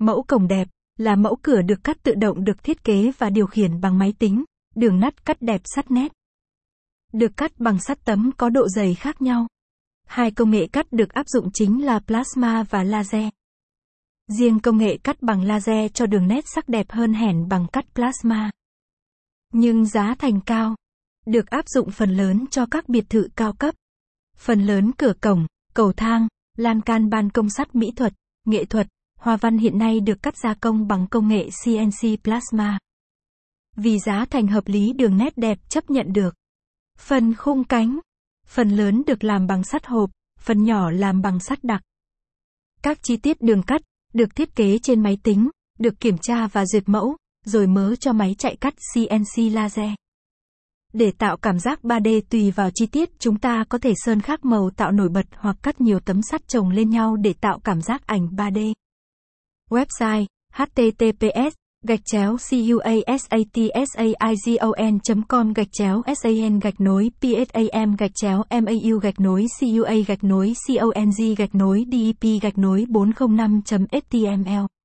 Mẫu cổng đẹp là mẫu cửa được cắt tự động được thiết kế và điều khiển bằng máy tính, đường nắt cắt đẹp sắt nét. Được cắt bằng sắt tấm có độ dày khác nhau. Hai công nghệ cắt được áp dụng chính là plasma và laser. Riêng công nghệ cắt bằng laser cho đường nét sắc đẹp hơn hẳn bằng cắt plasma. Nhưng giá thành cao. Được áp dụng phần lớn cho các biệt thự cao cấp. Phần lớn cửa cổng, cầu thang, lan can ban công sắt mỹ thuật, nghệ thuật, hoa văn hiện nay được cắt gia công bằng công nghệ CNC plasma. Vì giá thành hợp lý đường nét đẹp chấp nhận được. Phần khung cánh. Phần lớn được làm bằng sắt hộp, phần nhỏ làm bằng sắt đặc. Các chi tiết đường cắt, được thiết kế trên máy tính, được kiểm tra và duyệt mẫu, rồi mớ cho máy chạy cắt CNC laser. Để tạo cảm giác 3D tùy vào chi tiết chúng ta có thể sơn khác màu tạo nổi bật hoặc cắt nhiều tấm sắt chồng lên nhau để tạo cảm giác ảnh 3D. Website https gạch chéo cuasatsaigon gạch chéo san gạch nối psam gạch chéo mau gạch nối cua gạch nối cong gạch nối dep gạch nối 405 html.